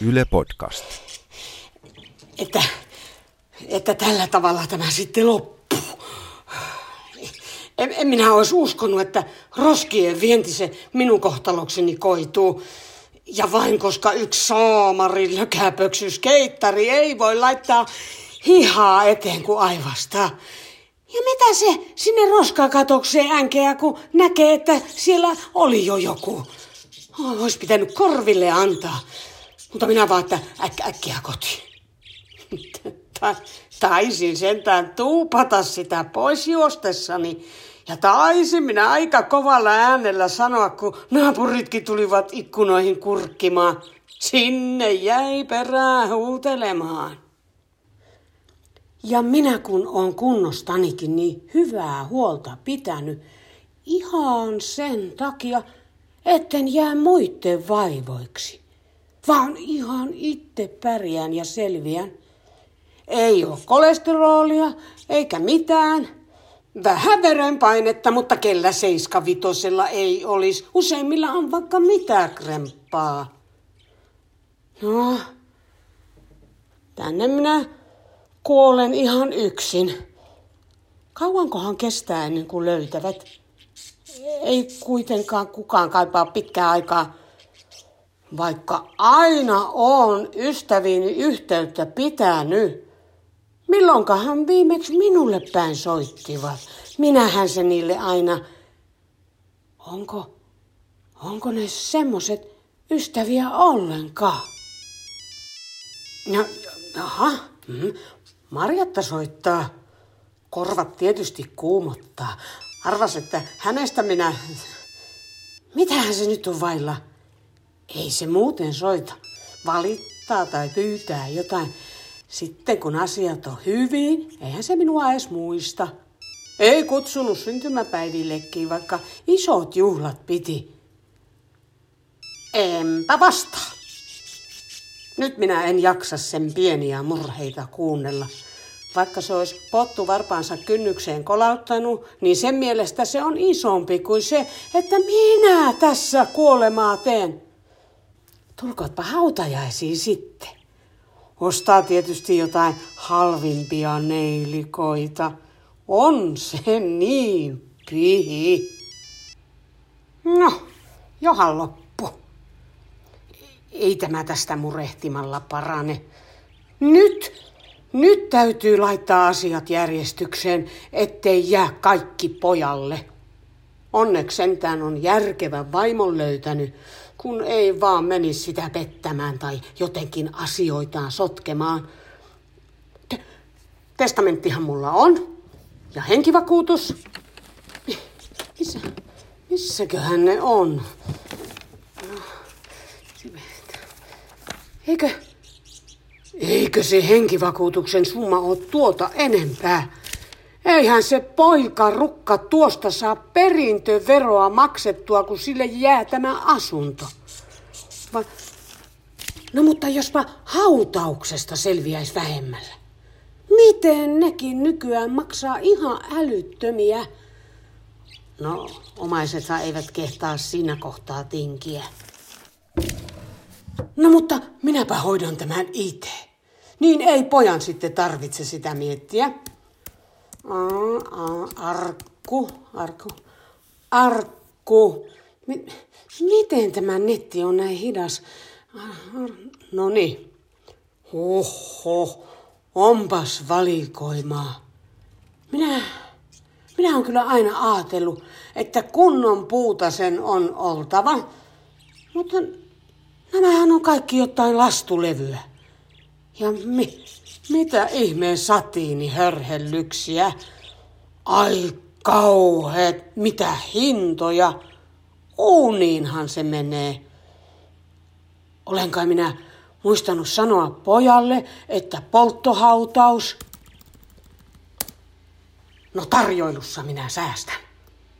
Yle Podcast. Että, että tällä tavalla tämä sitten loppuu. En, en minä olisi uskonut, että roskien vienti se minun kohtalokseni koituu. Ja vain koska yksi saamari lökäpöksys keittari ei voi laittaa hihaa eteen kuin aivasta. Ja mitä se sinne roskakatokseen änkeä, kun näkee, että siellä oli jo joku. Olisi pitänyt korville antaa. Mutta minä vaan, että äk, äkkiä kotiin. Taisin sentään tuupata sitä pois juostessani. Ja taisin minä aika kovalla äänellä sanoa, kun naapuritkin tulivat ikkunoihin kurkkimaan. Sinne jäi perää huutelemaan. Ja minä kun on kunnostanikin niin hyvää huolta pitänyt, ihan sen takia, etten jää muitten vaivoiksi, vaan ihan itse pärjään ja selviän. Ei ole kolesterolia eikä mitään. Vähän verenpainetta, mutta kellä seiskavitosella ei olisi. Useimmilla on vaikka mitä kremppaa. No, tänne minä kuolen ihan yksin. Kauankohan kestää ennen kuin löytävät? Ei kuitenkaan kukaan kaipaa pitkää aikaa. Vaikka aina on ystäviini yhteyttä pitänyt. Milloinkahan viimeksi minulle päin soittivat? Minähän se niille aina... Onko, onko ne semmoset ystäviä ollenkaan? No, aha, mm, Marjatta soittaa. Korvat tietysti kuumottaa. Arvas, että hänestä minä... Mitähän se nyt on vailla? Ei se muuten soita. Valittaa tai pyytää jotain. Sitten kun asiat on hyvin, eihän se minua edes muista. Ei kutsunut syntymäpäivillekin, vaikka isot juhlat piti. Enpä vastaa. Nyt minä en jaksa sen pieniä murheita kuunnella. Vaikka se olisi pottu varpaansa kynnykseen kolauttanut, niin sen mielestä se on isompi kuin se, että minä tässä kuolemaa teen. Tulkootpa hautajaisiin sitten. Ostaa tietysti jotain halvimpia neilikoita. On se niin pihi. No, johan loppu. Ei tämä tästä murehtimalla parane. Nyt, nyt täytyy laittaa asiat järjestykseen, ettei jää kaikki pojalle. Onneksi sentään on järkevä vaimon löytänyt, kun ei vaan menisi sitä pettämään tai jotenkin asioitaan sotkemaan. Te- testamenttihan mulla on. Ja henkivakuutus. Missä, missäköhän ne on? Eikö, eikö se henkivakuutuksen summa ole tuota enempää? Eihän se poika rukka tuosta saa perintöveroa maksettua, kun sille jää tämä asunto. Va- no mutta jospa hautauksesta selviäisi vähemmällä. Miten nekin nykyään maksaa ihan älyttömiä? No, omaisethan eivät kehtaa siinä kohtaa tinkiä. No mutta minäpä hoidan tämän itse. Niin ei pojan sitten tarvitse sitä miettiä. Arkku, arkku, arkku. Miten tämä netti on näin hidas? No niin. Oho, onpas valikoimaa. Minä, minä olen kyllä aina ajatellut, että kunnon puuta sen on oltava. Mutta nämähän on kaikki jotain lastulevyä. Ja mi, mitä ihmeen satiini hörhellyksiä? Ai kauheet, mitä hintoja. Uuniinhan se menee. Olen kai minä muistanut sanoa pojalle, että polttohautaus. No tarjoilussa minä säästän.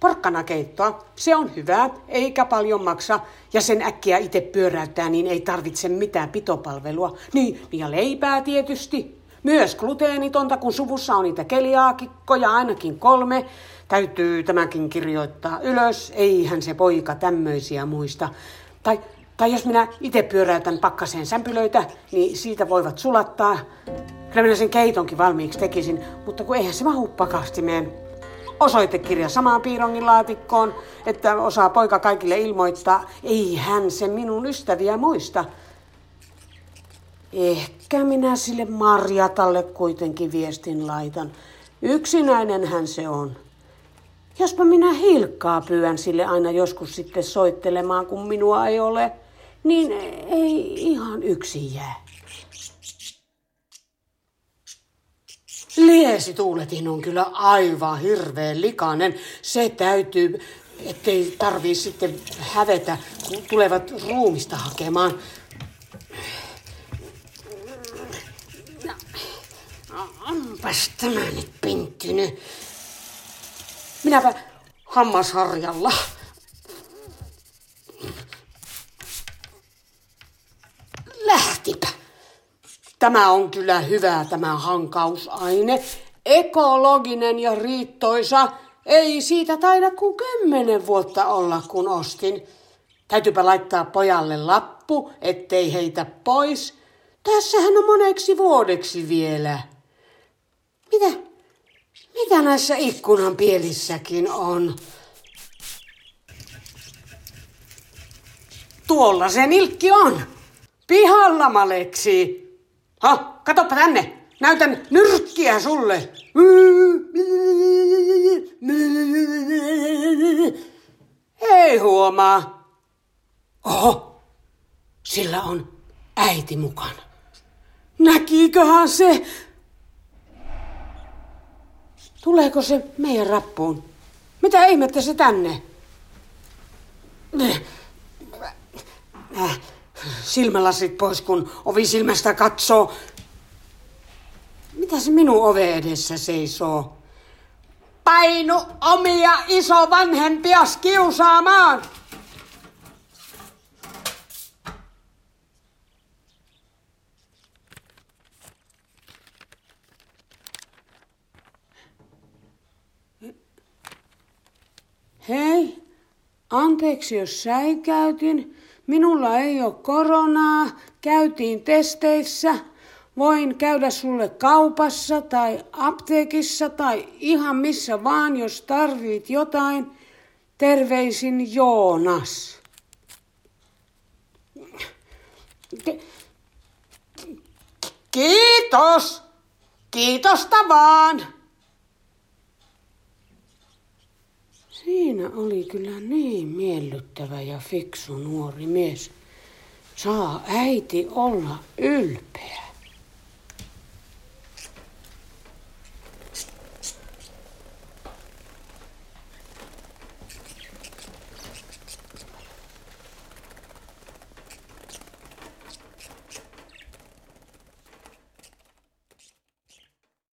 Porkkanakeittoa, se on hyvää, eikä paljon maksa. Ja sen äkkiä itse pyöräyttää, niin ei tarvitse mitään pitopalvelua. Niin, ja leipää tietysti. Myös gluteenitonta, kun suvussa on niitä keliaakikkoja ainakin kolme. Täytyy tämäkin kirjoittaa ylös, eihän se poika tämmöisiä muista. Tai Tai jos minä itse pyöräytän pakkaseen sämpylöitä, niin siitä voivat sulattaa. Kyllä minä sen keitonkin valmiiksi tekisin, mutta kun eihän se mahu pakastimeen. Osoitekirja samaan piirongin laatikkoon, että osaa poika kaikille ilmoittaa. Ei hän se minun ystäviä muista. Ehkä minä sille Marjatalle kuitenkin viestin laitan. Yksinäinen hän se on. Jospa minä Hilkkaa pyydän sille aina joskus sitten soittelemaan, kun minua ei ole, niin ei ihan yksin jää. Liesi tuuletin on kyllä aivan hirveän likainen. Se täytyy, ettei tarvii sitten hävetä, kun tulevat ruumista hakemaan. Onpas tämä nyt pinttynyt. Minäpä hammasharjalla. Lähtipä. Tämä on kyllä hyvä tämä hankausaine. Ekologinen ja riittoisa. Ei siitä taida kuin kymmenen vuotta olla, kun ostin. Täytyypä laittaa pojalle lappu, ettei heitä pois. Tässähän on moneksi vuodeksi vielä. Mitä? Mitä näissä ikkunan pielissäkin on? Tuolla se nilkki on. Pihalla maleksi. Ha, katoppa tänne. Näytän nyrkkiä sulle. Ei huomaa. Oho, sillä on äiti mukana. Näkiiköhän se? Tuleeko se meidän rappuun? Mitä ihmettä se tänne? Silmälasit pois, kun ovi silmästä katsoo. Mitä se minun ove edessä seisoo? Painu omia isovanhempia kiusaamaan! Hei, anteeksi jos säikäytin. Minulla ei ole koronaa. Käytiin testeissä. Voin käydä sulle kaupassa tai apteekissa tai ihan missä vaan, jos tarvit jotain. Terveisin Joonas. Kiitos. Kiitosta vaan. Siinä oli kyllä niin miellyttävä ja fiksu nuori mies. Saa äiti olla ylpeä.